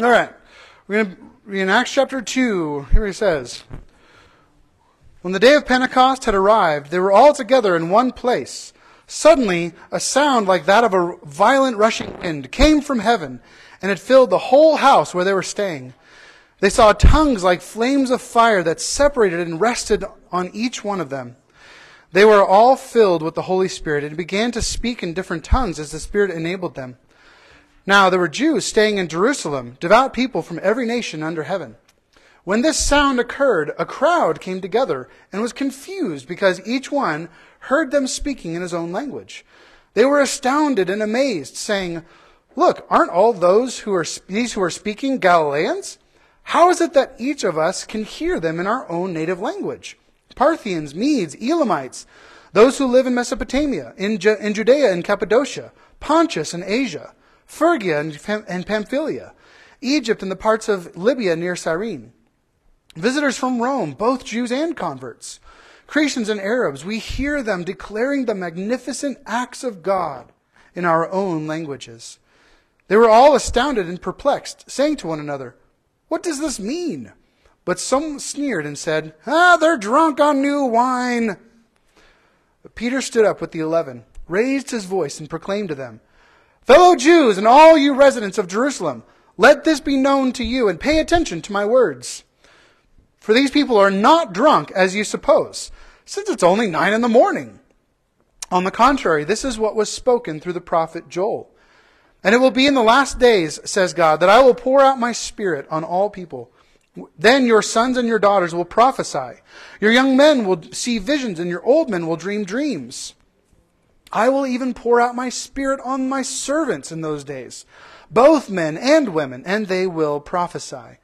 All right. We're going to read in Acts chapter 2. Here he says When the day of Pentecost had arrived, they were all together in one place. Suddenly, a sound like that of a violent rushing wind came from heaven, and it filled the whole house where they were staying. They saw tongues like flames of fire that separated and rested on each one of them. They were all filled with the Holy Spirit and began to speak in different tongues as the Spirit enabled them. Now there were Jews staying in Jerusalem, devout people from every nation under heaven. When this sound occurred, a crowd came together and was confused because each one heard them speaking in his own language. They were astounded and amazed, saying, Look, aren't all those who are, these who are speaking Galileans? How is it that each of us can hear them in our own native language? Parthians, Medes, Elamites, those who live in Mesopotamia, in, Ju- in Judea and Cappadocia, Pontus and Asia, Phrygia and, Pamphylia, Egypt and the parts of Libya near Cyrene. Visitors from Rome, both Jews and converts, Cretians and Arabs, we hear them declaring the magnificent acts of God in our own languages. They were all astounded and perplexed, saying to one another, What does this mean? But some sneered and said, Ah, they're drunk on new wine. But Peter stood up with the eleven, raised his voice, and proclaimed to them, Fellow Jews and all you residents of Jerusalem, let this be known to you, and pay attention to my words. For these people are not drunk as you suppose, since it's only nine in the morning. On the contrary, this is what was spoken through the prophet Joel. And it will be in the last days, says God, that I will pour out my spirit on all people. Then your sons and your daughters will prophesy. Your young men will see visions, and your old men will dream dreams. I will even pour out my spirit on my servants in those days, both men and women, and they will prophesy.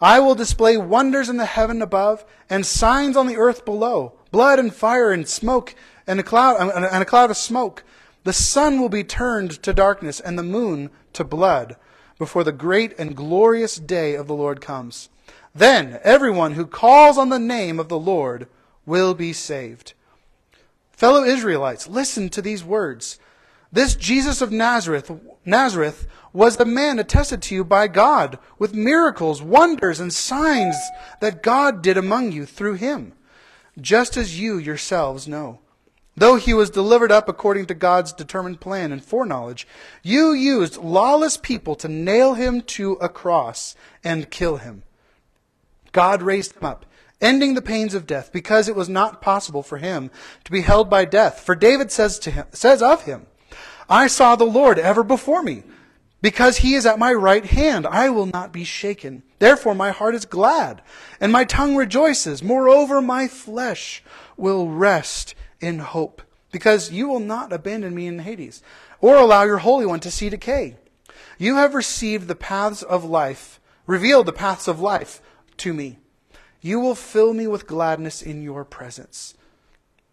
I will display wonders in the heaven above and signs on the earth below blood and fire and smoke and a cloud, and a cloud of smoke. The sun will be turned to darkness and the moon to blood before the great and glorious day of the Lord comes. Then everyone who calls on the name of the Lord will be saved. Fellow Israelites, listen to these words. This Jesus of Nazareth, Nazareth was the man attested to you by God with miracles, wonders, and signs that God did among you through him, just as you yourselves know. Though he was delivered up according to God's determined plan and foreknowledge, you used lawless people to nail him to a cross and kill him. God raised him up, ending the pains of death, because it was not possible for him to be held by death. For David says to him, says of him, I saw the Lord ever before me. Because he is at my right hand, I will not be shaken. Therefore my heart is glad, and my tongue rejoices. Moreover, my flesh will rest in hope, because you will not abandon me in Hades, or allow your Holy One to see decay. You have received the paths of life, revealed the paths of life to me. You will fill me with gladness in your presence.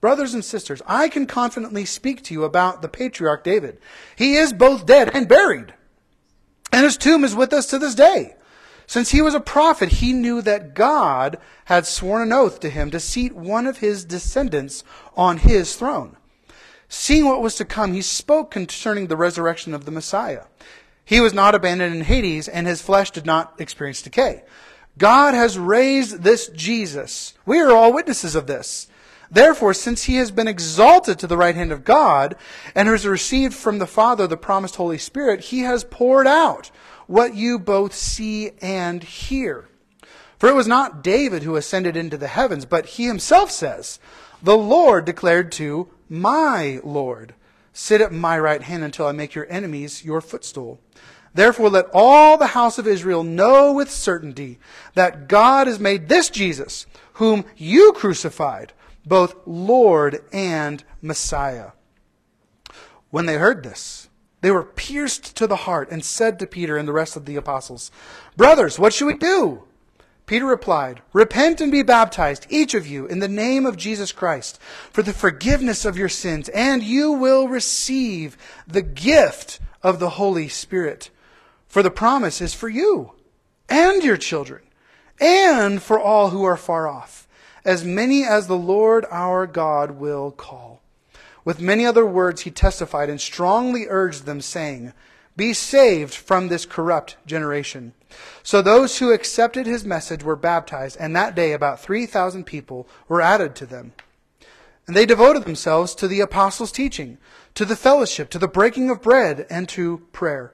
Brothers and sisters, I can confidently speak to you about the patriarch David. He is both dead and buried, and his tomb is with us to this day. Since he was a prophet, he knew that God had sworn an oath to him to seat one of his descendants on his throne. Seeing what was to come, he spoke concerning the resurrection of the Messiah. He was not abandoned in Hades, and his flesh did not experience decay. God has raised this Jesus. We are all witnesses of this. Therefore, since he has been exalted to the right hand of God and has received from the Father the promised Holy Spirit, he has poured out what you both see and hear. For it was not David who ascended into the heavens, but he himself says, The Lord declared to my Lord, Sit at my right hand until I make your enemies your footstool. Therefore, let all the house of Israel know with certainty that God has made this Jesus, whom you crucified, both Lord and Messiah. When they heard this, they were pierced to the heart and said to Peter and the rest of the apostles, Brothers, what should we do? Peter replied, Repent and be baptized, each of you, in the name of Jesus Christ, for the forgiveness of your sins, and you will receive the gift of the Holy Spirit. For the promise is for you and your children and for all who are far off, as many as the Lord our God will call. With many other words he testified and strongly urged them, saying, be saved from this corrupt generation. So those who accepted his message were baptized, and that day about 3,000 people were added to them. And they devoted themselves to the apostles' teaching, to the fellowship, to the breaking of bread, and to prayer.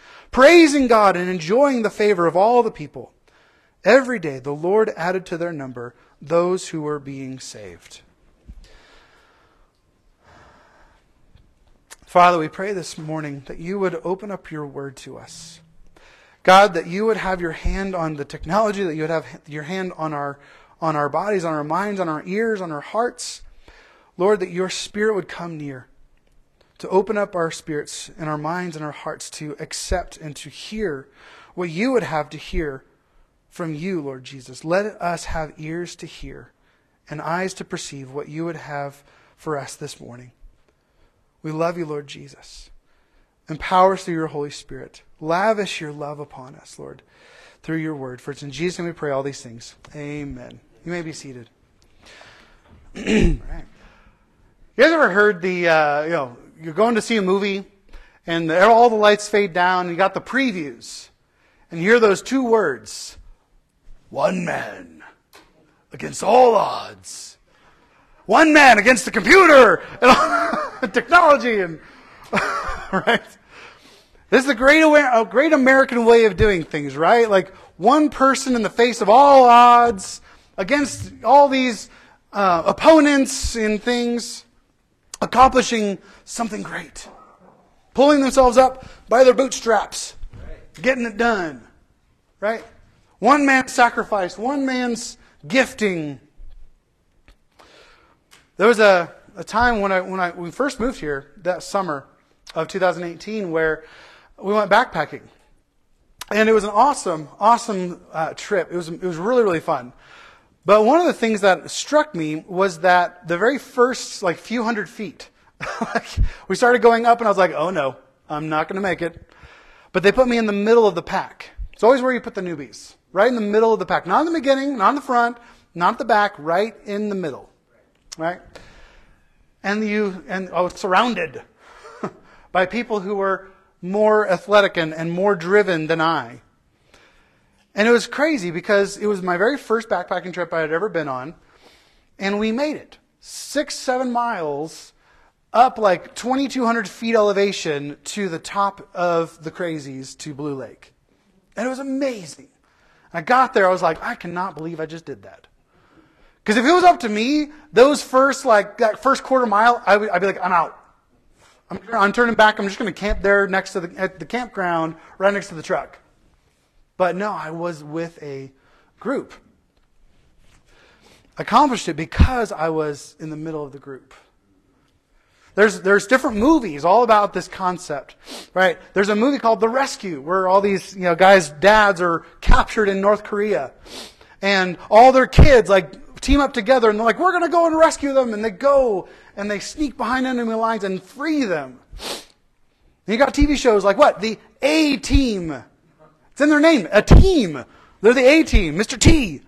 praising God and enjoying the favor of all the people. Every day the Lord added to their number those who were being saved. Father, we pray this morning that you would open up your word to us. God, that you would have your hand on the technology, that you would have your hand on our, on our bodies, on our minds, on our ears, on our hearts. Lord, that your spirit would come near to open up our spirits and our minds and our hearts to accept and to hear what you would have to hear from you, Lord Jesus. Let us have ears to hear and eyes to perceive what you would have for us this morning. We love you, Lord Jesus. Empower us through your Holy Spirit. Lavish your love upon us, Lord, through your word. For it's in Jesus' name we pray all these things. Amen. You may be seated. You guys ever heard the, uh, you know, you're going to see a movie and all the lights fade down and you got the previews. And you hear those two words one man against all odds. One man against the computer and technology and right? This is a great, a great American way of doing things, right? Like one person in the face of all odds against all these uh, opponents in things accomplishing something great, pulling themselves up by their bootstraps, getting it done. Right? One man's sacrifice, one man's gifting. There was a, a time when I when I we first moved here that summer of 2018 where we went backpacking, and it was an awesome, awesome uh, trip. It was it was really really fun. But one of the things that struck me was that the very first like few hundred feet, we started going up, and I was like, "Oh no, I'm not going to make it." But they put me in the middle of the pack. It's always where you put the newbies, right in the middle of the pack, not in the beginning, not in the front, not at the back, right in the middle, right? And you and I was surrounded by people who were more athletic and, and more driven than I. And it was crazy because it was my very first backpacking trip I had ever been on. And we made it six, seven miles up like 2,200 feet elevation to the top of the crazies to Blue Lake. And it was amazing. I got there, I was like, I cannot believe I just did that. Because if it was up to me, those first, like, that first quarter mile, I would, I'd be like, I'm out. I'm, I'm turning back. I'm just going to camp there next to the, at the campground, right next to the truck. But no, I was with a group. Accomplished it because I was in the middle of the group. There's, there's different movies all about this concept, right? There's a movie called The Rescue where all these, you know, guys' dads are captured in North Korea. And all their kids, like, team up together and they're like, we're going to go and rescue them. And they go and they sneak behind enemy lines and free them. And you got TV shows like what? The A Team. It's in their name, a team. They're the A team, Mr. T.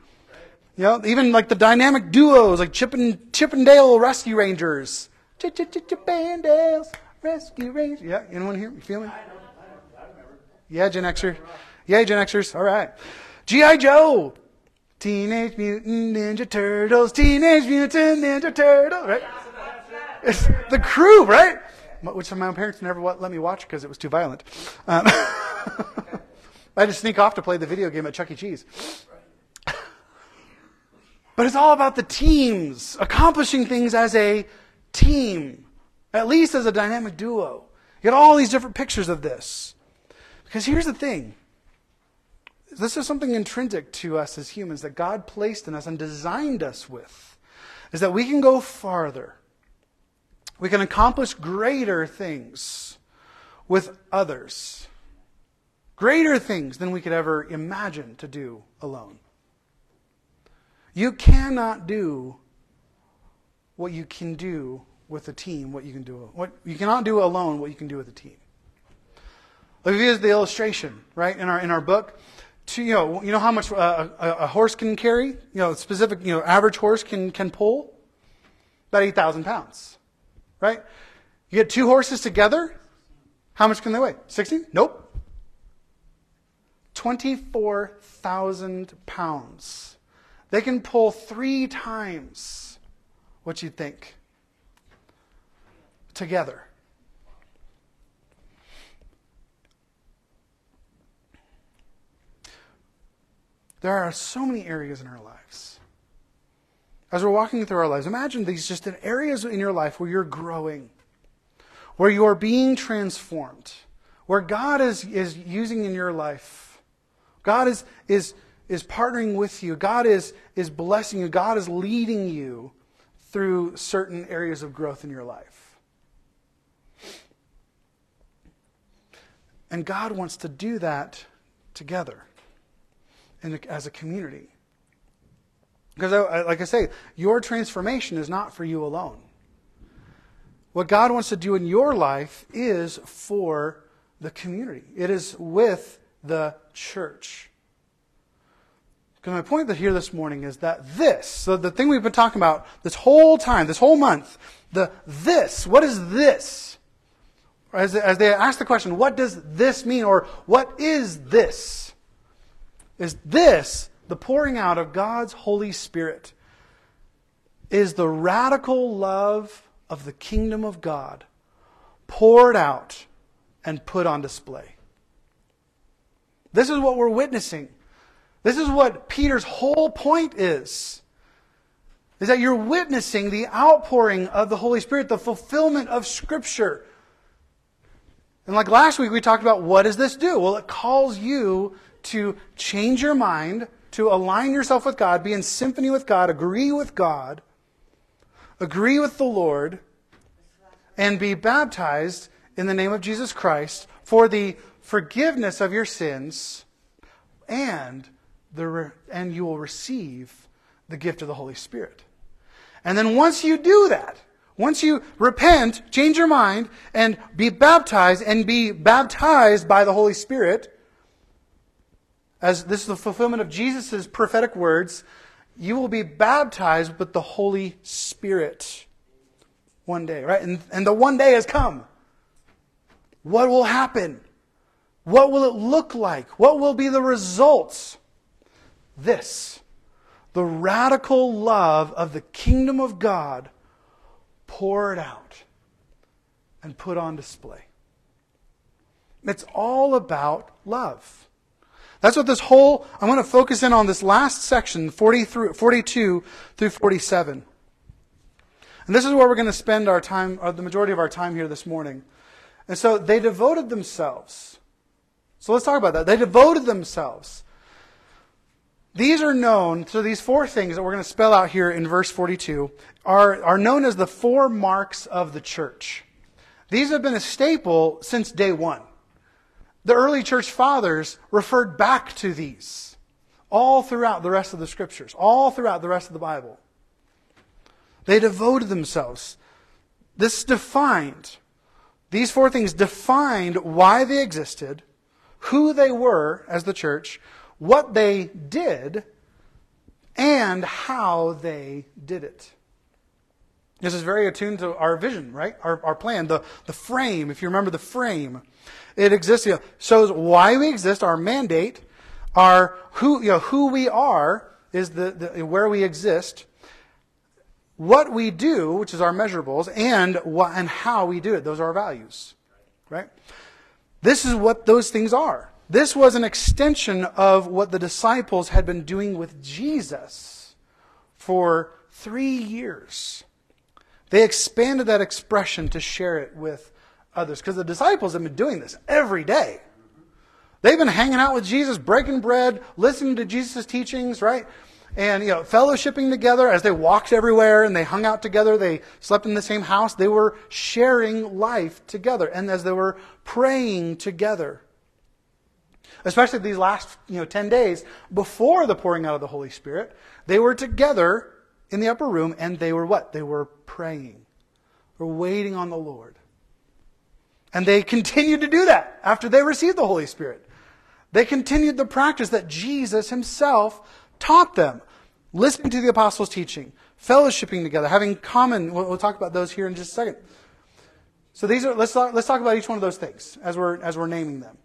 You know, even like the dynamic duos, like Chip and, Chip and Dale Rescue Rangers. Chip, Chip, Chip, Chip and Dale's Rescue Rangers. Yeah, anyone here? You feel me? Yeah, Gen Xer. Yeah, Gen Xers. All right. G.I. Joe. Teenage Mutant Ninja Turtles. Teenage Mutant Ninja Turtles. Right? It's the crew, right? Which my parents never let me watch because it was too violent. Um, I just sneak off to play the video game at Chuck E. Cheese. But it's all about the teams, accomplishing things as a team, at least as a dynamic duo. You get all these different pictures of this. Because here's the thing this is something intrinsic to us as humans that God placed in us and designed us with, is that we can go farther. We can accomplish greater things with others greater things than we could ever imagine to do alone. You cannot do what you can do with a team, what you can do. What you cannot do alone, what you can do with a team. Look, here's the illustration, right, in our in our book. To, you know, you know how much a, a, a horse can carry. You know, specific, you know, average horse can can pull about eight thousand pounds, right? You get two horses together, how much can they weigh? Sixty? Nope. Twenty-four thousand pounds. They can pull three times what you'd think together. There are so many areas in our lives. As we're walking through our lives, imagine these just in areas in your life where you're growing, where you're being transformed, where God is, is using in your life. God is, is, is partnering with you. God is, is blessing you. God is leading you through certain areas of growth in your life. And God wants to do that together in as a community. Because, like I say, your transformation is not for you alone. What God wants to do in your life is for the community, it is with the church. Because my point here this morning is that this, so the thing we've been talking about this whole time, this whole month, the this, what is this? As, as they ask the question, what does this mean? Or what is this? is this the pouring out of God's Holy Spirit is the radical love of the kingdom of God poured out and put on display. This is what we're witnessing. This is what Peter's whole point is. Is that you're witnessing the outpouring of the Holy Spirit, the fulfillment of Scripture. And like last week, we talked about what does this do? Well, it calls you to change your mind, to align yourself with God, be in symphony with God, agree with God, agree with the Lord, and be baptized in the name of Jesus Christ for the forgiveness of your sins, and, the, and you will receive the gift of the Holy Spirit. And then once you do that, once you repent, change your mind, and be baptized, and be baptized by the Holy Spirit, as this is the fulfillment of Jesus' prophetic words, you will be baptized with the Holy Spirit one day, right? And, and the one day has come. What will happen? What will it look like? What will be the results? This the radical love of the kingdom of God poured out and put on display. It's all about love. That's what this whole, I'm going to focus in on this last section, 40 through, 42 through 47. And this is where we're going to spend our time, or the majority of our time here this morning. And so they devoted themselves. So let's talk about that. They devoted themselves. These are known, so these four things that we're going to spell out here in verse 42 are, are known as the four marks of the church. These have been a staple since day one. The early church fathers referred back to these all throughout the rest of the scriptures, all throughout the rest of the Bible. They devoted themselves. This defined, these four things defined why they existed, who they were as the church, what they did, and how they did it. This is very attuned to our vision, right? Our, our plan, the, the frame, if you remember the frame. It exists, you know, shows why we exist, our mandate, our who, you know, who we are is the, the where we exist, what we do, which is our measurables, and what, and how we do it. Those are our values, right? This is what those things are. This was an extension of what the disciples had been doing with Jesus for three years. They expanded that expression to share it with others. Because the disciples have been doing this every day. They've been hanging out with Jesus, breaking bread, listening to Jesus' teachings, right? And, you know, fellowshipping together as they walked everywhere and they hung out together. They slept in the same house. They were sharing life together. And as they were praying together. especially these last you know, 10 days before the pouring out of the Holy Spirit, they were together in the upper room and they were what? They were praying. Were waiting on the Lord. And they continued to do that after they received the Holy Spirit. They continued the practice that Jesus himself taught them, listening to the apostles' teaching, fellowshipping together, having common. We'll, we'll talk about those here in just a second. So these are let's talk, let's talk about each one of those things as we're as we're naming them.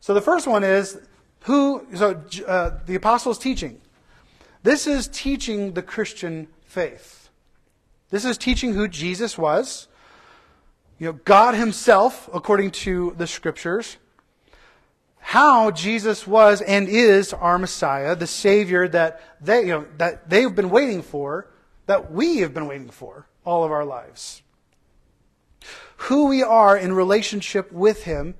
So the first one is who. So uh, the apostles' teaching. This is teaching the Christian faith. This is teaching who Jesus was. You know, God Himself, according to the Scriptures how Jesus was and is our Messiah, the Savior that they, you know, that they've been waiting for, that we have been waiting for all of our lives. Who we are in relationship with Him.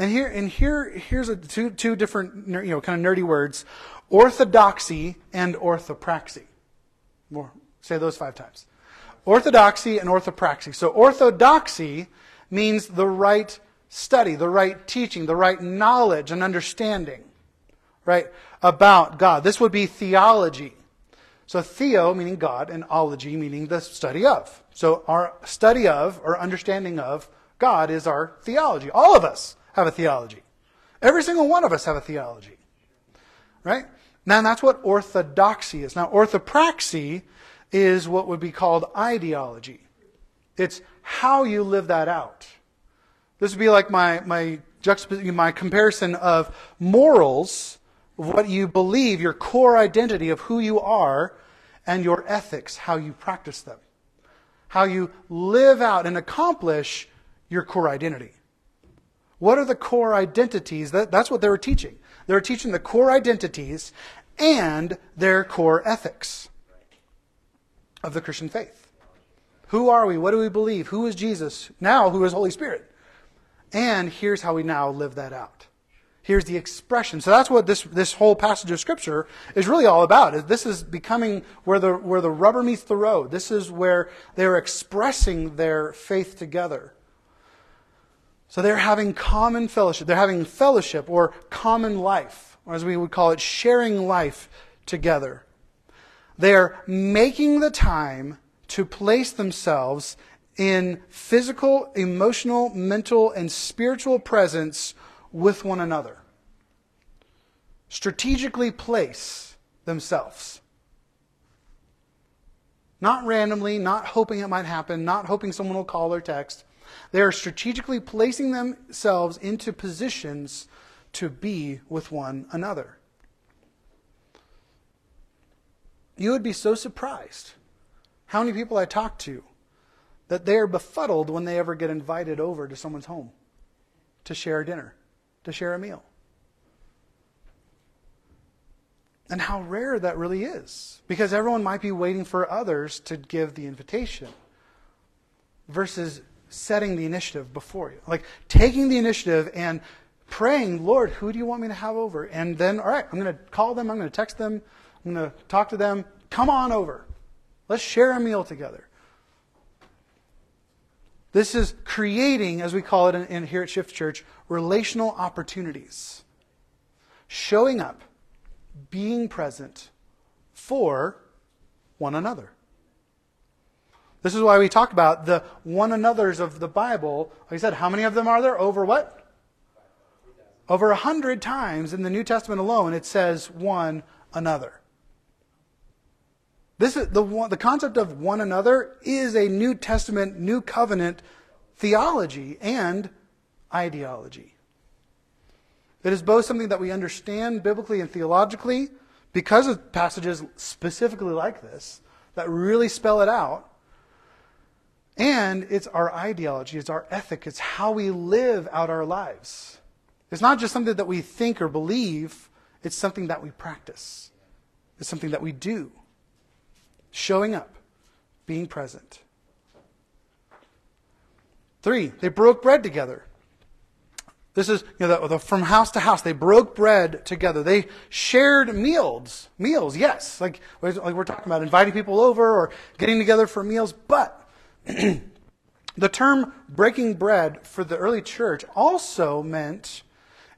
And here, and here, here's a, two, two different, you know, kind of nerdy words. Orthodoxy and orthopraxy. More, say those five times. Orthodoxy and orthopraxy. So orthodoxy means the right study, the right teaching, the right knowledge and understanding, right, about God. This would be theology. So theo meaning God and ology meaning the study of. So our study of or understanding of God is our theology. All of us have a theology. Every single one of us have a theology. Right? Now that's what orthodoxy is. Now orthopraxy is what would be called ideology. It's how you live that out. This would be like my, my, my comparison of morals, of what you believe, your core identity of who you are, and your ethics, how you practice them. How you live out and accomplish your core identity. What are the core identities? That, that's what they were teaching. They were teaching the core identities and their core ethics of the Christian faith. Who are we? What do we believe? Who is Jesus? Now, who is Holy Spirit? And here's how we now live that out. Here's the expression. So that's what this, this whole passage of Scripture is really all about. This is becoming where the, where the rubber meets the road. This is where they're expressing their faith together. So they're having common fellowship. They're having fellowship or common life, or as we would call it, sharing life together. They're making the time to place themselves in physical, emotional, mental, and spiritual presence with one another. Strategically place themselves. Not randomly, not hoping it might happen, not hoping someone will call or text. They are strategically placing themselves into positions to be with one another. You would be so surprised how many people I talk to that they are befuddled when they ever get invited over to someone's home to share a dinner, to share a meal. And how rare that really is. Because everyone might be waiting for others to give the invitation versus setting the initiative before you. Like taking the initiative and praying, Lord, who do you want me to have over? And then, all right, I'm going to call them, I'm going to text them, I'm going to talk to them. Come on over. Let's share a meal together. This is creating, as we call it in, in, here at Shift Church, relational opportunities. Showing up, being present for one another. This is why we talk about the one another's of the Bible. Like I said, how many of them are there? Over what? Over a hundred times in the New Testament alone, it says one another. This is the, the concept of one another is a New Testament, New Covenant theology and ideology. It is both something that we understand biblically and theologically because of passages specifically like this that really spell it out. And it's our ideology, it's our ethic, it's how we live out our lives. It's not just something that we think or believe, it's something that we practice. It's something that we do showing up, being present. Three, they broke bread together. This is you know, the, the, from house to house. They broke bread together. They shared meals. Meals, yes. Like, like we're talking about inviting people over or getting together for meals. But the term breaking bread for the early church also meant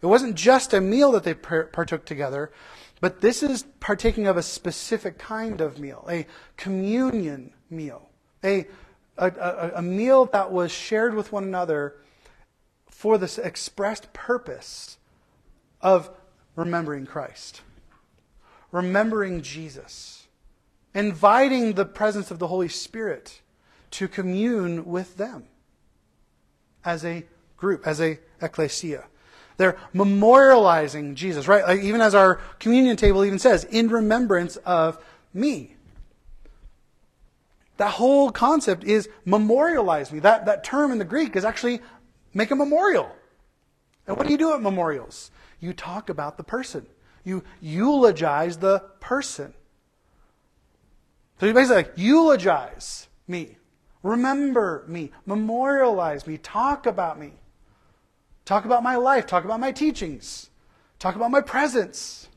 It wasn't just a meal that they partook together, but this is partaking of a specific kind of meal, a communion meal, a, a, a, meal that was shared with one another for this expressed purpose of remembering Christ, remembering Jesus, inviting the presence of the Holy Spirit to commune with them as a group, as a ecclesia. They're memorializing Jesus, right? Like even as our communion table even says, in remembrance of me. That whole concept is memorialize me. That, that term in the Greek is actually make a memorial. And what do you do at memorials? You talk about the person. You eulogize the person. So you basically like, eulogize me. Remember me. Memorialize me. Talk about me. Talk about my life. Talk about my teachings. Talk about my presence.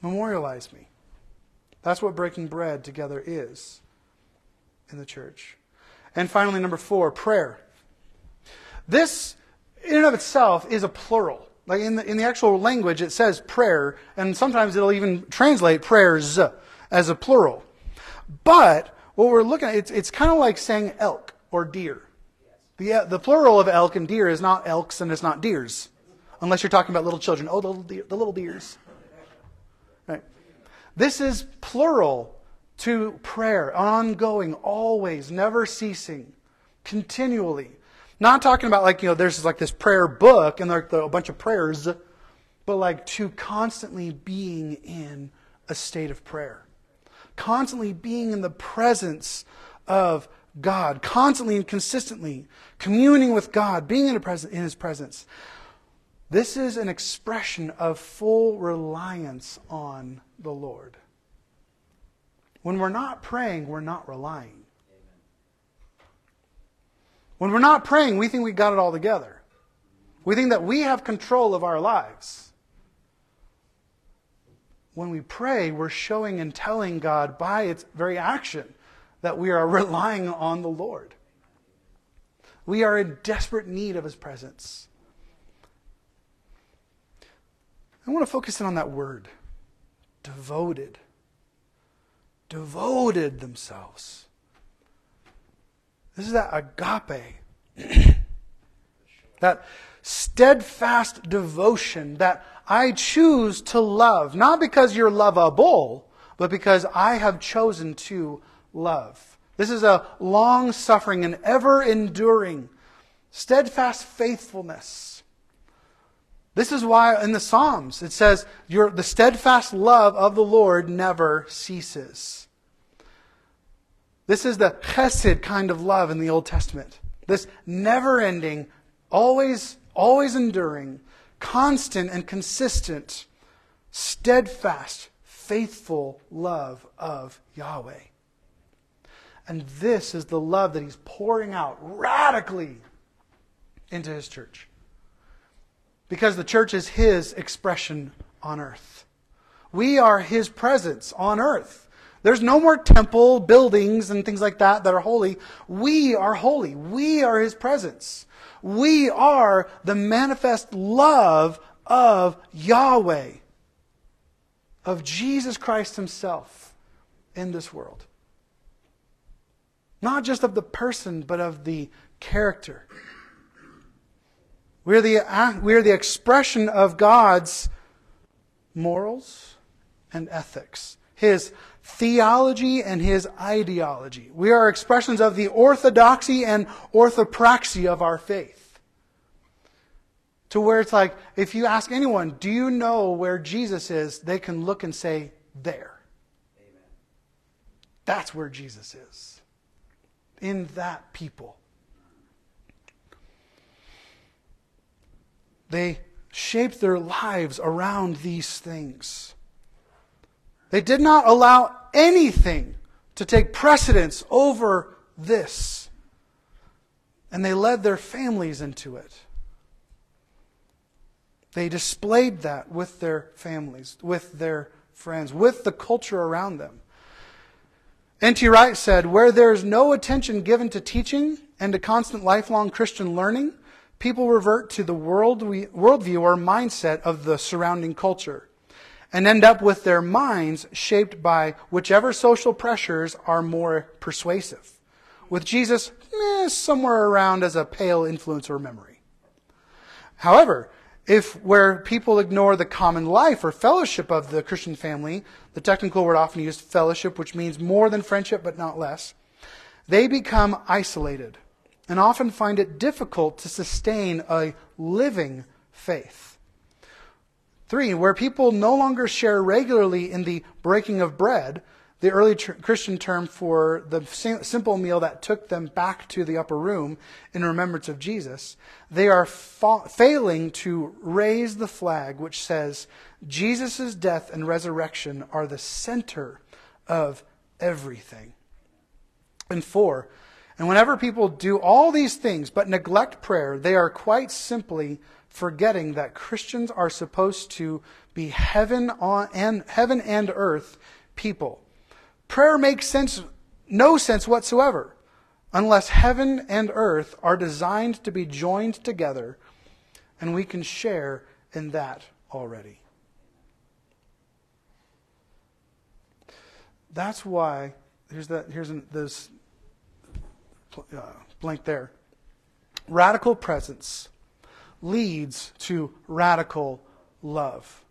Memorialize me. That's what breaking bread together is in the church. And finally, number four, prayer. This, in and of itself, is a plural. Like in the, in the actual language, it says prayer, and sometimes it'll even translate prayers as a plural. But what we're looking at, it's, it's kind of like saying elk or deer. The, uh, the plural of elk and deer is not elks and it's not deers. Unless you're talking about little children. Oh, the little, deer, the little deers. Right. This is plural to prayer, ongoing, always, never ceasing, continually. Not talking about like, you know, there's like this prayer book and like a bunch of prayers, but like to constantly being in a state of prayer. Constantly being in the presence of God, constantly and consistently communing with God, being in, in His presence. This is an expression of full reliance on the Lord. When we're not praying, we're not relying. When we're not praying, we think we've got it all together. We think that we have control of our lives. When we pray, we're showing and telling God by its very action that we are relying on the Lord. We are in desperate need of His presence. I want to focus in on that word devoted. Devoted themselves. This is that agape. that steadfast devotion that I choose to love, not because you're lovable, but because I have chosen to love. This is a long suffering and ever enduring, steadfast faithfulness. This is why in the Psalms it says, Your, the steadfast love of the Lord never ceases. This is the chesed kind of love in the Old Testament. This never ending, always, always enduring, constant and consistent, steadfast, faithful love of Yahweh. And this is the love that he's pouring out radically into his church. Because the church is his expression on earth. We are his presence on earth. There's no more temple buildings and things like that that are holy. We are holy. We are his presence. We are the manifest love of Yahweh, of Jesus Christ himself in this world. Not just of the person, but of the character. We're the, uh, we're the expression of God's morals and ethics, His theology and His ideology. We are expressions of the orthodoxy and orthopraxy of our faith. To where it's like, if you ask anyone, do you know where Jesus is? They can look and say, there. Amen. That's where Jesus is in that people. They shaped their lives around these things. They did not allow anything to take precedence over this. And they led their families into it. They displayed that with their families, with their friends, with the culture around them. N.T. Wright said, Where there is no attention given to teaching and to constant lifelong Christian learning, people revert to the world worldview or mindset of the surrounding culture and end up with their minds shaped by whichever social pressures are more persuasive. With Jesus, eh, somewhere around as a pale influence or memory. However, if where people ignore the common life or fellowship of the Christian family, the technical word often used fellowship, which means more than friendship but not less, they become isolated and often find it difficult to sustain a living faith. Three, where people no longer share regularly in the breaking of bread, the early tr- Christian term for the simple meal that took them back to the upper room in remembrance of Jesus, they are fa- failing to raise the flag which says Jesus' death and resurrection are the center of everything. And four, and whenever people do all these things but neglect prayer, they are quite simply forgetting that Christians are supposed to be heaven on and heaven and earth people Prayer makes sense, no sense whatsoever unless heaven and earth are designed to be joined together and we can share in that already. That's why here's that here's this uh, blank there. Radical presence leads to radical love.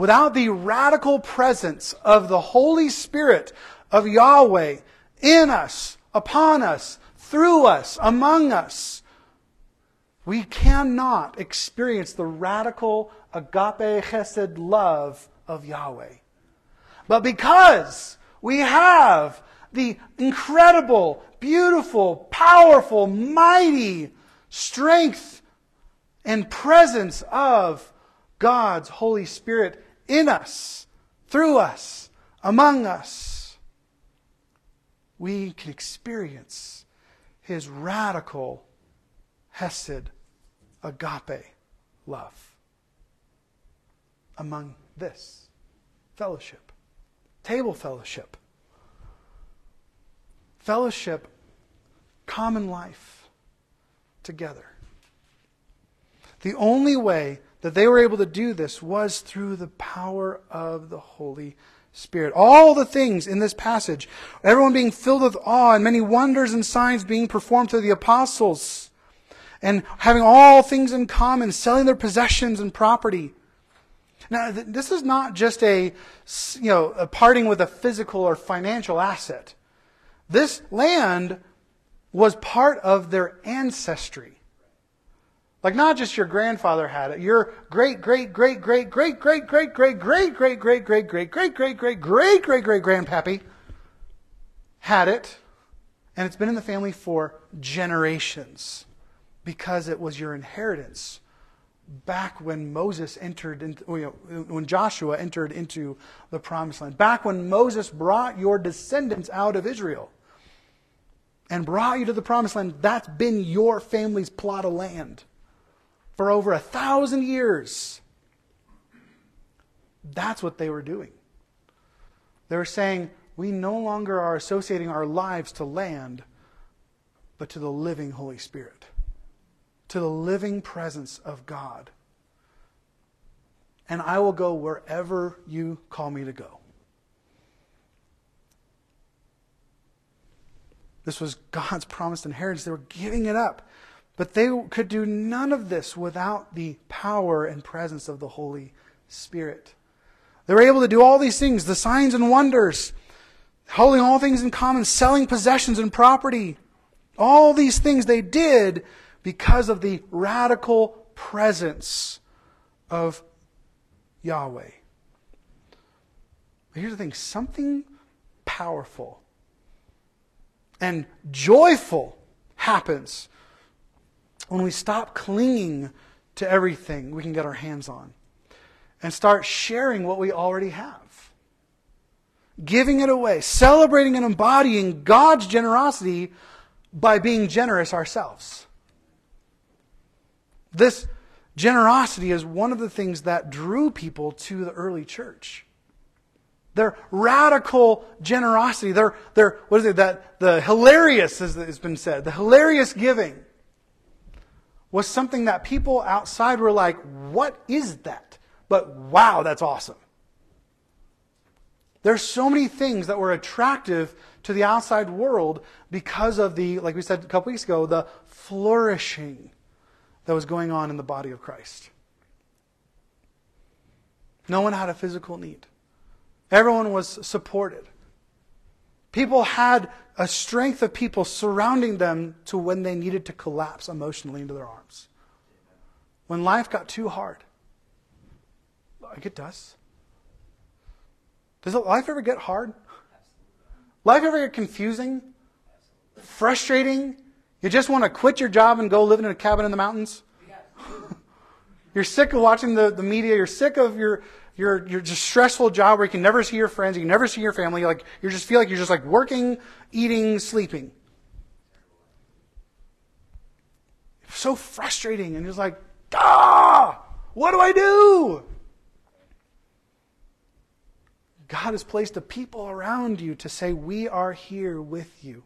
Without the radical presence of the Holy Spirit of Yahweh in us, upon us, through us, among us, we cannot experience the radical agape chesed love of Yahweh. But because we have the incredible, beautiful, powerful, mighty strength and presence of God's Holy Spirit in us, through us, among us, we can experience his radical Hesed agape love among this fellowship, table fellowship, fellowship, common life together. The only way that they were able to do this was through the power of the Holy Spirit. All the things in this passage, everyone being filled with awe and many wonders and signs being performed through the apostles, and having all things in common, selling their possessions and property. Now, this is not just a, you know, a parting with a physical or financial asset. This land was part of their ancestry. Like not just your grandfather had it, your great great great great great great great great great great great great great great great great great great great grandpappy had it, and it's been in the family for generations because it was your inheritance back when Moses entered into, when Joshua entered into the promised land, back when Moses brought your descendants out of Israel and brought you to the promised land, that's been your family's plot of land for over a thousand years. That's what they were doing. They were saying, we no longer are associating our lives to land, but to the living Holy Spirit, to the living presence of God. And I will go wherever you call me to go. This was God's promised inheritance. They were giving it up. But they could do none of this without the power and presence of the Holy Spirit. They were able to do all these things, the signs and wonders, holding all things in common, selling possessions and property. All these things they did because of the radical presence of Yahweh. But here's the thing something powerful and joyful happens when we stop clinging to everything we can get our hands on and start sharing what we already have, giving it away, celebrating and embodying God's generosity by being generous ourselves. This generosity is one of the things that drew people to the early church. Their radical generosity, their, their what is it, that the hilarious, as has been said, the hilarious giving was something that people outside were like, what is that? But wow, that's awesome. There's so many things that were attractive to the outside world because of the, like we said a couple weeks ago, the flourishing that was going on in the body of Christ. No one had a physical need. Everyone was supported. People had a strength of people surrounding them to when they needed to collapse emotionally into their arms. When life got too hard, like it does. Does life ever get hard? Life ever get confusing? Frustrating? You just want to quit your job and go live in a cabin in the mountains? You're sick of watching the, the media. You're sick of your, your, your just stressful job where you can never see your friends. You can never see your family. Like, you just feel like you're just like working, eating, sleeping. It's So frustrating. And just like, ah, what do I do? God has placed a people around you to say, We are here with you.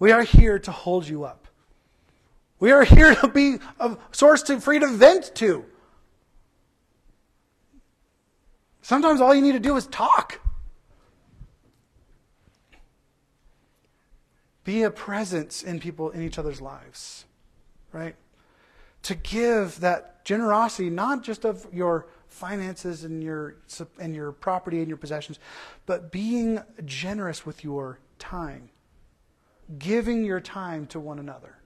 We are here to hold you up. We are here to be a source to, free to vent to. Sometimes all you need to do is talk. Be a presence in people in each other's lives. Right? To give that generosity, not just of your finances and your and your property and your possessions, but being generous with your time. Giving your time to one another.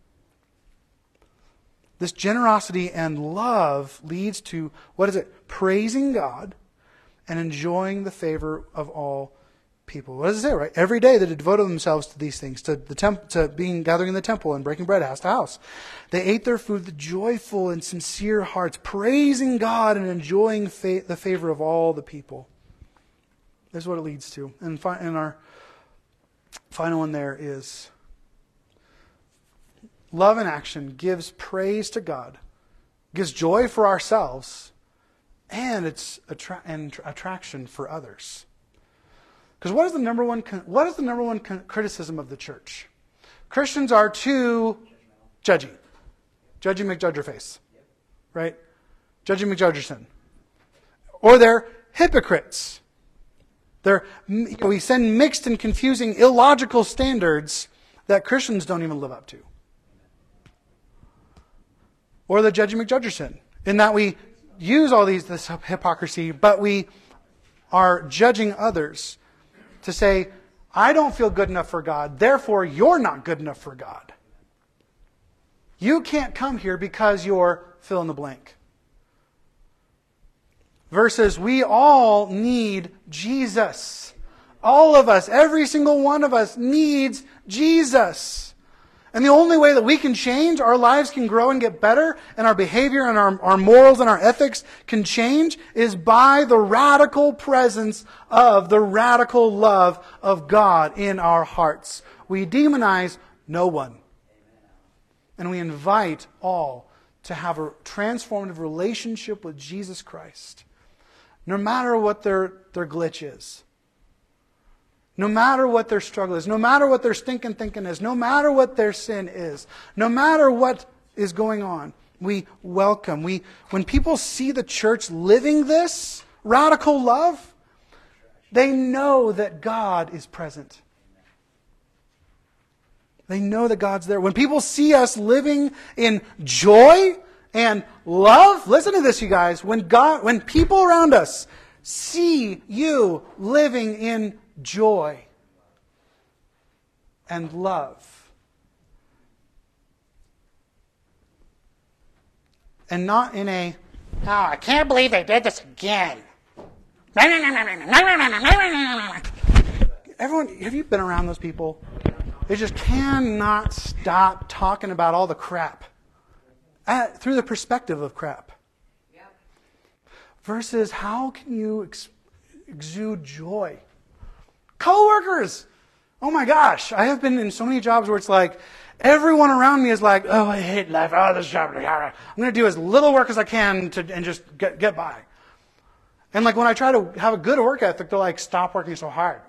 This generosity and love leads to what is it? Praising God and enjoying the favor of all people. What does it say, right? Every day they devoted themselves to these things, to the temp- to being gathering in the temple and breaking bread house to house. They ate their food with joyful and sincere hearts, praising God and enjoying fa- the favor of all the people. This is what it leads to. And, fi- and our final one there is love in action gives praise to God, gives joy for ourselves, and it's attra- and attraction for others. Because what is the number one what is the number one criticism of the church? Christians are too judgy, judgy McJudgerface, right? Judgy McJudgerson, or they're hypocrites. They're, you know, we send mixed and confusing, illogical standards that Christians don't even live up to. Or the Judgy McJudgerson, in that we use all these this hypocrisy, but we are judging others to say, I don't feel good enough for God, therefore you're not good enough for God. You can't come here because you're fill in the blank. Versus, we all need Jesus. All of us, every single one of us needs Jesus. And the only way that we can change, our lives can grow and get better, and our behavior and our, our morals and our ethics can change, is by the radical presence of the radical love of God in our hearts. We demonize no one. And we invite all to have a transformative relationship with Jesus Christ, no matter what their, their glitch is. No matter what their struggle is, no matter what their stinking thinking is, no matter what their sin is, no matter what is going on, we welcome. We, when people see the church living this radical love, they know that God is present. They know that God's there. When people see us living in joy and love, listen to this, you guys. When God, when people around us see you living in joy and love. And not in a, oh, I can't believe they did this again. Everyone, have you been around those people? They just cannot stop talking about all the crap uh, through the perspective of crap. Versus, how can you ex- exude joy? Coworkers. Oh my gosh, I have been in so many jobs where it's like everyone around me is like, "Oh, I hate life. Oh, this job. I'm going to do as little work as I can to and just get get by." And like when I try to have a good work ethic, they're like, "Stop working so hard,"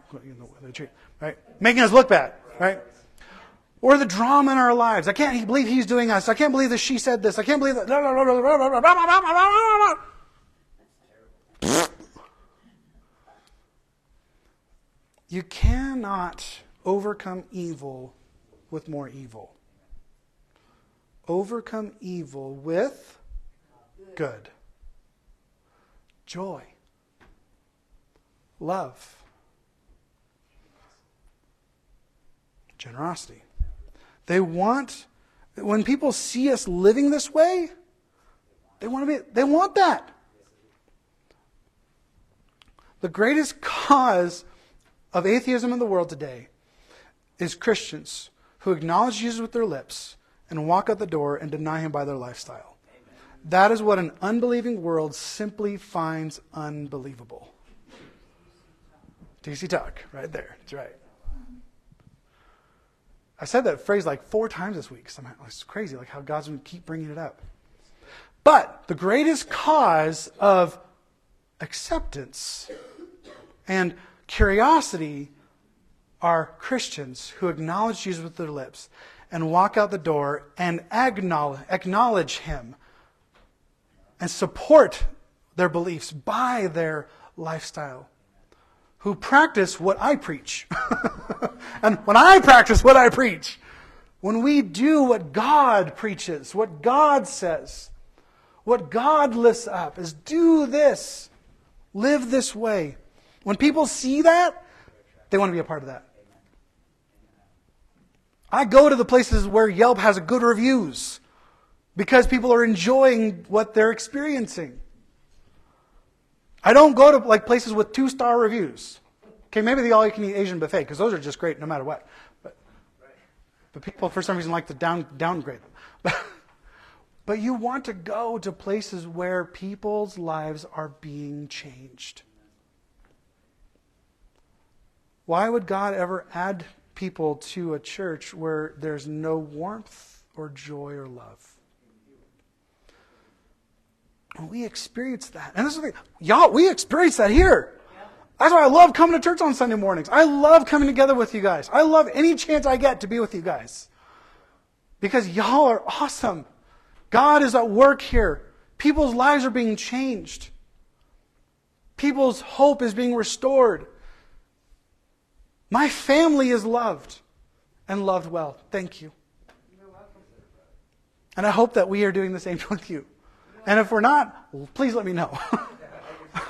right? Making us look bad, right? Or the drama in our lives. I can't believe he's doing us. I can't believe that she said this. I can't believe that. You cannot overcome evil with more evil. Overcome evil with good, joy, love, generosity. They want, when people see us living this way, they want to be, they want that. The greatest cause of atheism in the world today is Christians who acknowledge Jesus with their lips and walk out the door and deny him by their lifestyle. That is what an unbelieving world simply finds unbelievable. DC Talk, right there. That's right. I said that phrase like four times this week. Somehow. It's crazy, like how God's going to keep bringing it up. But the greatest cause of acceptance and curiosity are Christians who acknowledge Jesus with their lips and walk out the door and acknowledge, Him and support their beliefs by their lifestyle. Who practice what I preach. and when I practice what I preach, when we do what God preaches, what God says, what God lifts up is do this, live this way. When people see that, they want to be a part of that. I go to the places where Yelp has good reviews because people are enjoying what they're experiencing. I don't go to like places with two star reviews. Okay, maybe the all you can eat Asian buffet because those are just great no matter what. But, but people for some reason like to down, downgrade them. But, but you want to go to places where people's lives are being changed. Why would God ever add people to a church where there's no warmth or joy or love? And we experience that. And this is the thing. Y'all, we experience that here. That's why I love coming to church on Sunday mornings. I love coming together with you guys. I love any chance I get to be with you guys. Because y'all are awesome. God is at work here. People's lives are being changed. People's hope is being restored. My family is loved and loved well. Thank you. And I hope that we are doing the same with you. And if we're not, please let me know.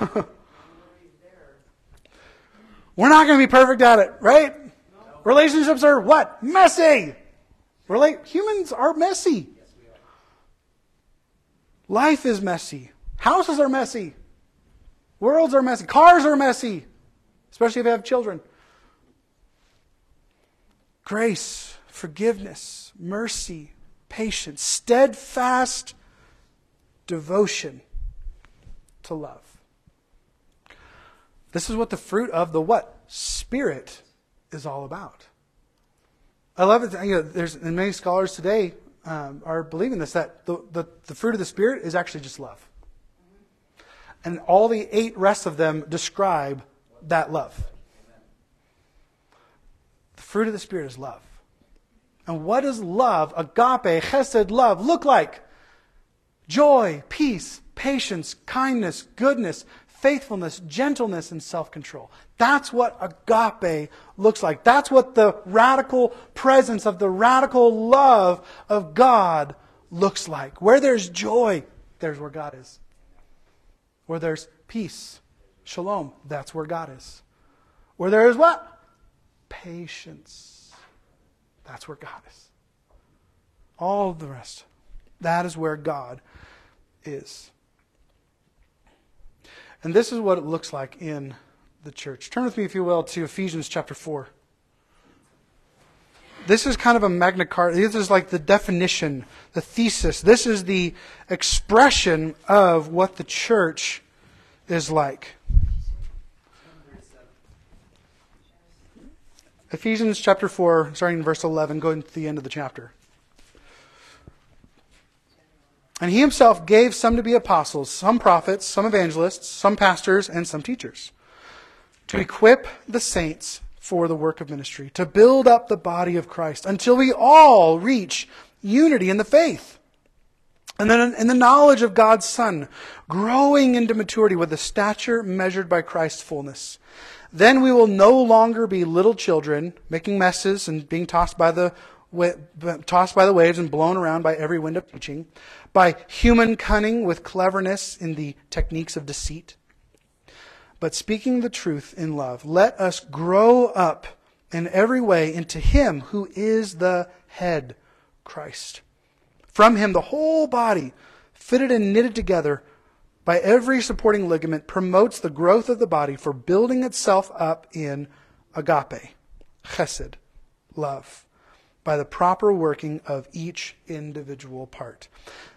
we're not going to be perfect at it, right? Relationships are what? Messy. Humans are messy. Life is messy. Houses are messy. Worlds are messy. Cars are messy, especially if you have children. Grace, forgiveness, mercy, patience, steadfast devotion to love. This is what the fruit of the what? Spirit is all about. I love it. You know, there's and many scholars today um, are believing this that the, the, the fruit of the Spirit is actually just love. And all the eight rest of them describe that love. Fruit of the Spirit is love. And what does love, agape, chesed love, look like? Joy, peace, patience, kindness, goodness, faithfulness, gentleness, and self control. That's what agape looks like. That's what the radical presence of the radical love of God looks like. Where there's joy, there's where God is. Where there's peace, shalom, that's where God is. Where there is what? Patience. That's where God is. All the rest. That is where God is. And this is what it looks like in the church. Turn with me, if you will, to Ephesians chapter 4. This is kind of a Magna Carta. This is like the definition, the thesis. This is the expression of what the church is like. Ephesians chapter 4, starting in verse 11, going to the end of the chapter. And he himself gave some to be apostles, some prophets, some evangelists, some pastors, and some teachers, to equip the saints for the work of ministry, to build up the body of Christ until we all reach unity in the faith. And then in the knowledge of God's Son, growing into maturity with the stature measured by Christ's fullness. Then we will no longer be little children, making messes and being tossed by the tossed by the waves and blown around by every wind of teaching, by human cunning with cleverness in the techniques of deceit. But speaking the truth in love, let us grow up in every way into Him who is the head, Christ. From Him, the whole body, fitted and knitted together by every supporting ligament, promotes the growth of the body for building itself up in agape, chesed, love by the proper working of each individual part.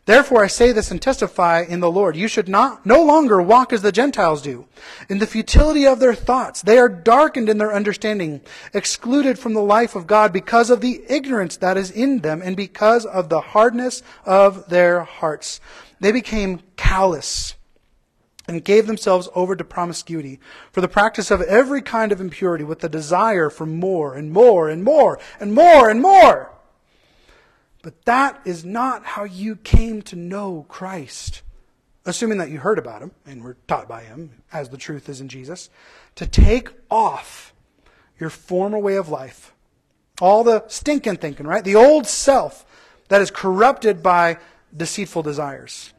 Therefore I say this and testify in the Lord. You should not no longer walk as the Gentiles do, in the futility of their thoughts. They are darkened in their understanding, excluded from the life of God because of the ignorance that is in them and because of the hardness of their hearts. They became callous and gave themselves over to promiscuity for the practice of every kind of impurity with the desire for more and more and more and more and more. But that is not how you came to know Christ. Assuming that you heard about him and were taught by him, as the truth is in Jesus, to take off your former way of life. All the stinking thinking, right? The old self that is corrupted by deceitful desires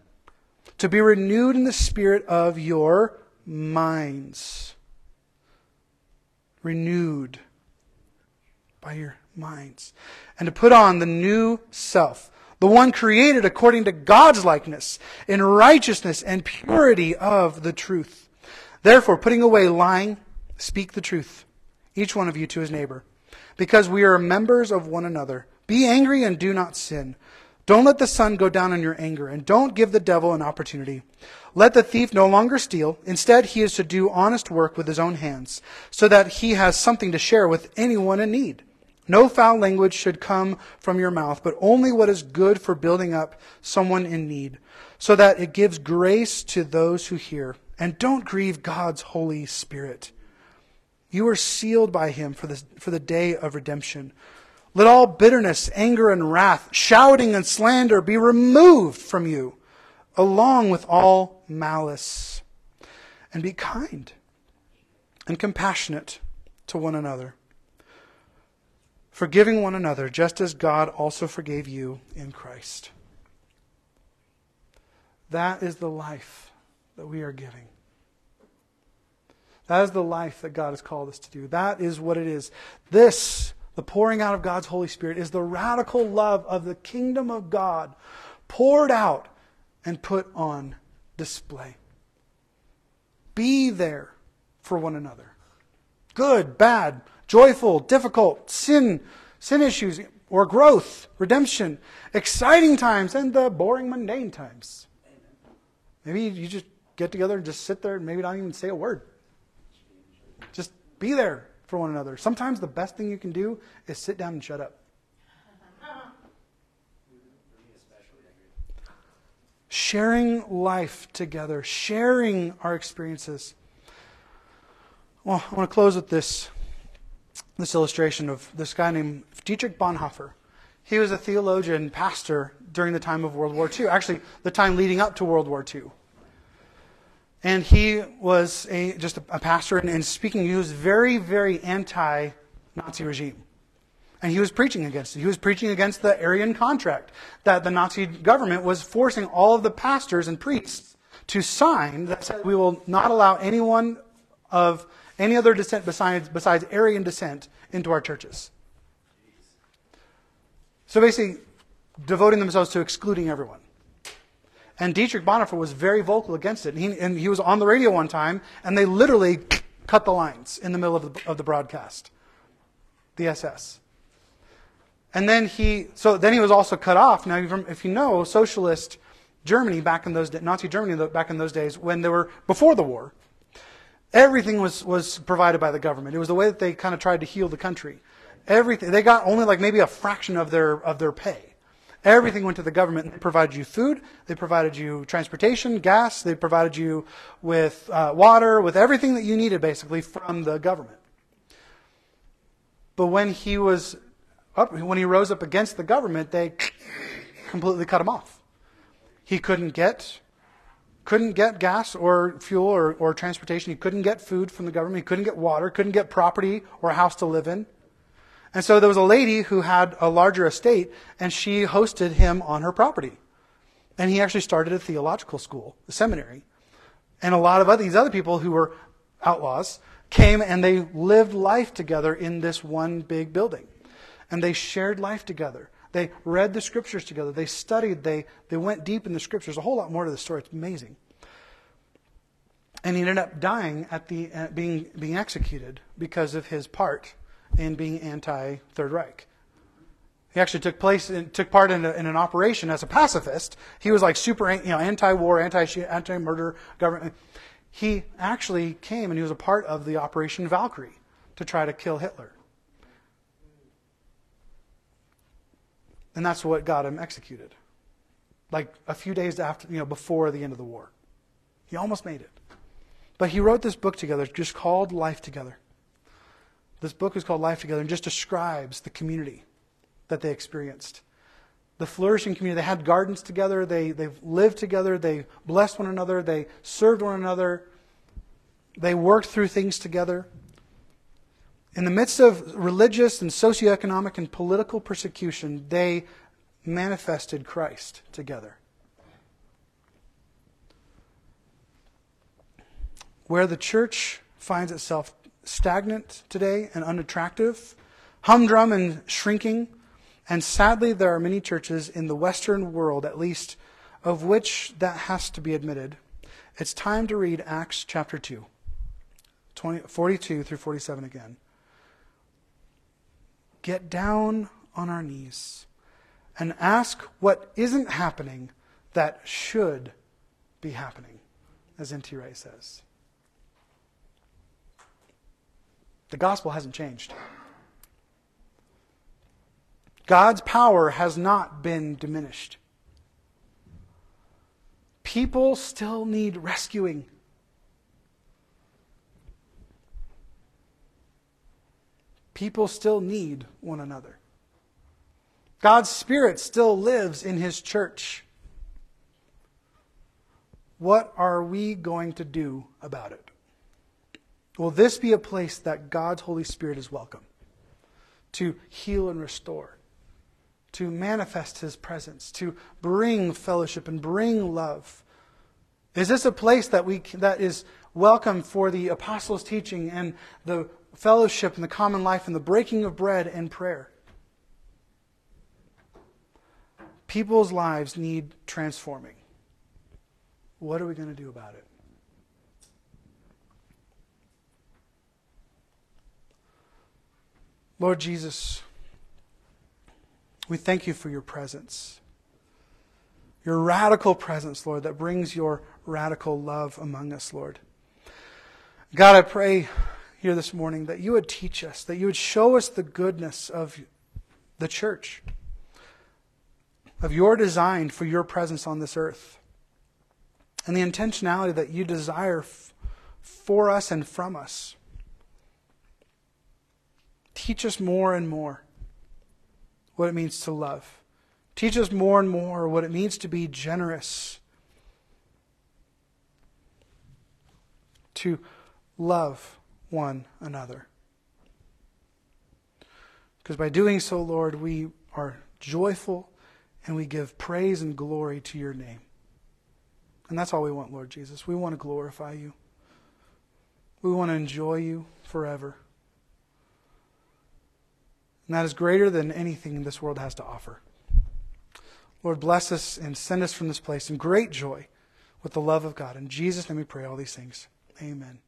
to be renewed in the spirit of your minds. Renewed by your minds. And to put on the new self, the one created according to God's likeness, in righteousness and purity of the truth. Therefore, putting away lying, speak the truth, each one of you to his neighbor, because we are members of one another. Be angry and do not sin. Don't let the sun go down in your anger, and don't give the devil an opportunity. Let the thief no longer steal. Instead, he is to do honest work with his own hands, so that he has something to share with anyone in need. No foul language should come from your mouth, but only what is good for building up someone in need, so that it gives grace to those who hear. And don't grieve God's Holy Spirit. You are sealed by him for the, for the day of redemption. Let all bitterness, anger, and wrath, shouting and slander be removed from you, along with all malice. And be kind and compassionate to one another, forgiving one another, just as God also forgave you in Christ. That is the life that we are giving. That is the life that God has called us to do. That is what it is. This the pouring out of God's Holy Spirit is the radical love of the kingdom of God poured out and put on display. Be there for one another. Good, bad, joyful, difficult, sin, sin issues, or growth, redemption, exciting times, and the boring, mundane times. Maybe you just get together and just sit there and maybe not even say a word. Just be there for one another. Sometimes the best thing you can do is sit down and shut up. sharing life together, sharing our experiences. Well, I want to close with this, this illustration of this guy named Dietrich Bonhoeffer. He was a theologian, pastor during the time of World War II, actually, the time leading up to World War II. And he was a, just a, a pastor, and, and speaking, he was very, very anti Nazi regime. And he was preaching against it. He was preaching against the Aryan contract that the Nazi government was forcing all of the pastors and priests to sign that said we will not allow anyone of any other descent besides, besides Aryan descent into our churches. So basically, devoting themselves to excluding everyone. And Dietrich Bonhoeffer was very vocal against it. And he, and he was on the radio one time, and they literally cut the lines in the middle of the, of the broadcast. The SS. And then he, so then he was also cut off. Now, if you know, socialist Germany back in those days, Nazi Germany back in those days, when they were before the war, everything was, was provided by the government. It was the way that they kind of tried to heal the country. Everything, they got only like maybe a fraction of their, of their pay. Everything went to the government. They provided you food, they provided you transportation, gas, they provided you with uh, water, with everything that you needed basically from the government. But when he was up, when he rose up against the government, they completely cut him off. He couldn't get couldn't get gas or fuel or, or transportation. He couldn't get food from the government. He couldn't get water, couldn't get property or a house to live in. And so there was a lady who had a larger estate, and she hosted him on her property. And he actually started a theological school, a seminary. And a lot of other, these other people who were outlaws came and they lived life together in this one big building. And they shared life together. They read the scriptures together. They studied. They, they went deep in the scriptures. A whole lot more to the story. It's amazing. And he ended up dying at the uh, being being executed because of his part in being anti Third Reich. He actually took place in, took part in, a, in, an operation as a pacifist. He was like super you know anti-war, anti anti-murder government. He actually came and he was a part of the Operation Valkyrie to try to kill Hitler. And that's what got him executed. Like a few days after, you know, before the end of the war. He almost made it. But he wrote this book together, just called Life Together. This book is called Life Together and just describes the community that they experienced. The flourishing community. They had gardens together, they, they lived together, they blessed one another, they served one another, they worked through things together. In the midst of religious and socioeconomic and political persecution, they manifested Christ together. Where the church finds itself stagnant today and unattractive, humdrum and shrinking, and sadly, there are many churches in the Western world, at least, of which that has to be admitted. It's time to read Acts chapter 2, 20, 42 through 47 again get down on our knees and ask what isn't happening that should be happening, as N.T. Wright says. The gospel hasn't changed. God's power has not been diminished. People still need rescuing. people still need one another. God's Spirit still lives in His church. What are we going to do about it? Will this be a place that God's Holy Spirit is welcome to heal and restore, to manifest His presence, to bring fellowship and bring love? Is this a place that we that is welcome for the apostles' teaching and the fellowship and the common life and the breaking of bread and prayer. People's lives need transforming. What are we going to do about it? Lord Jesus, we thank you for your presence. Your radical presence, Lord, that brings your radical love among us, Lord. God, I pray here this morning that you would teach us, that you would show us the goodness of the church, of your design for your presence on this earth, and the intentionality that you desire f- for us and from us. Teach us more and more what it means to love. Teach us more and more what it means to be generous, to love one another. Because by doing so, Lord, we are joyful and we give praise and glory to your name. And that's all we want, Lord Jesus. We want to glorify you. We want to enjoy you forever. And that is greater than anything this world has to offer. Lord, bless us and send us from this place in great joy with the love of God. In Jesus' name we pray all these things. Amen.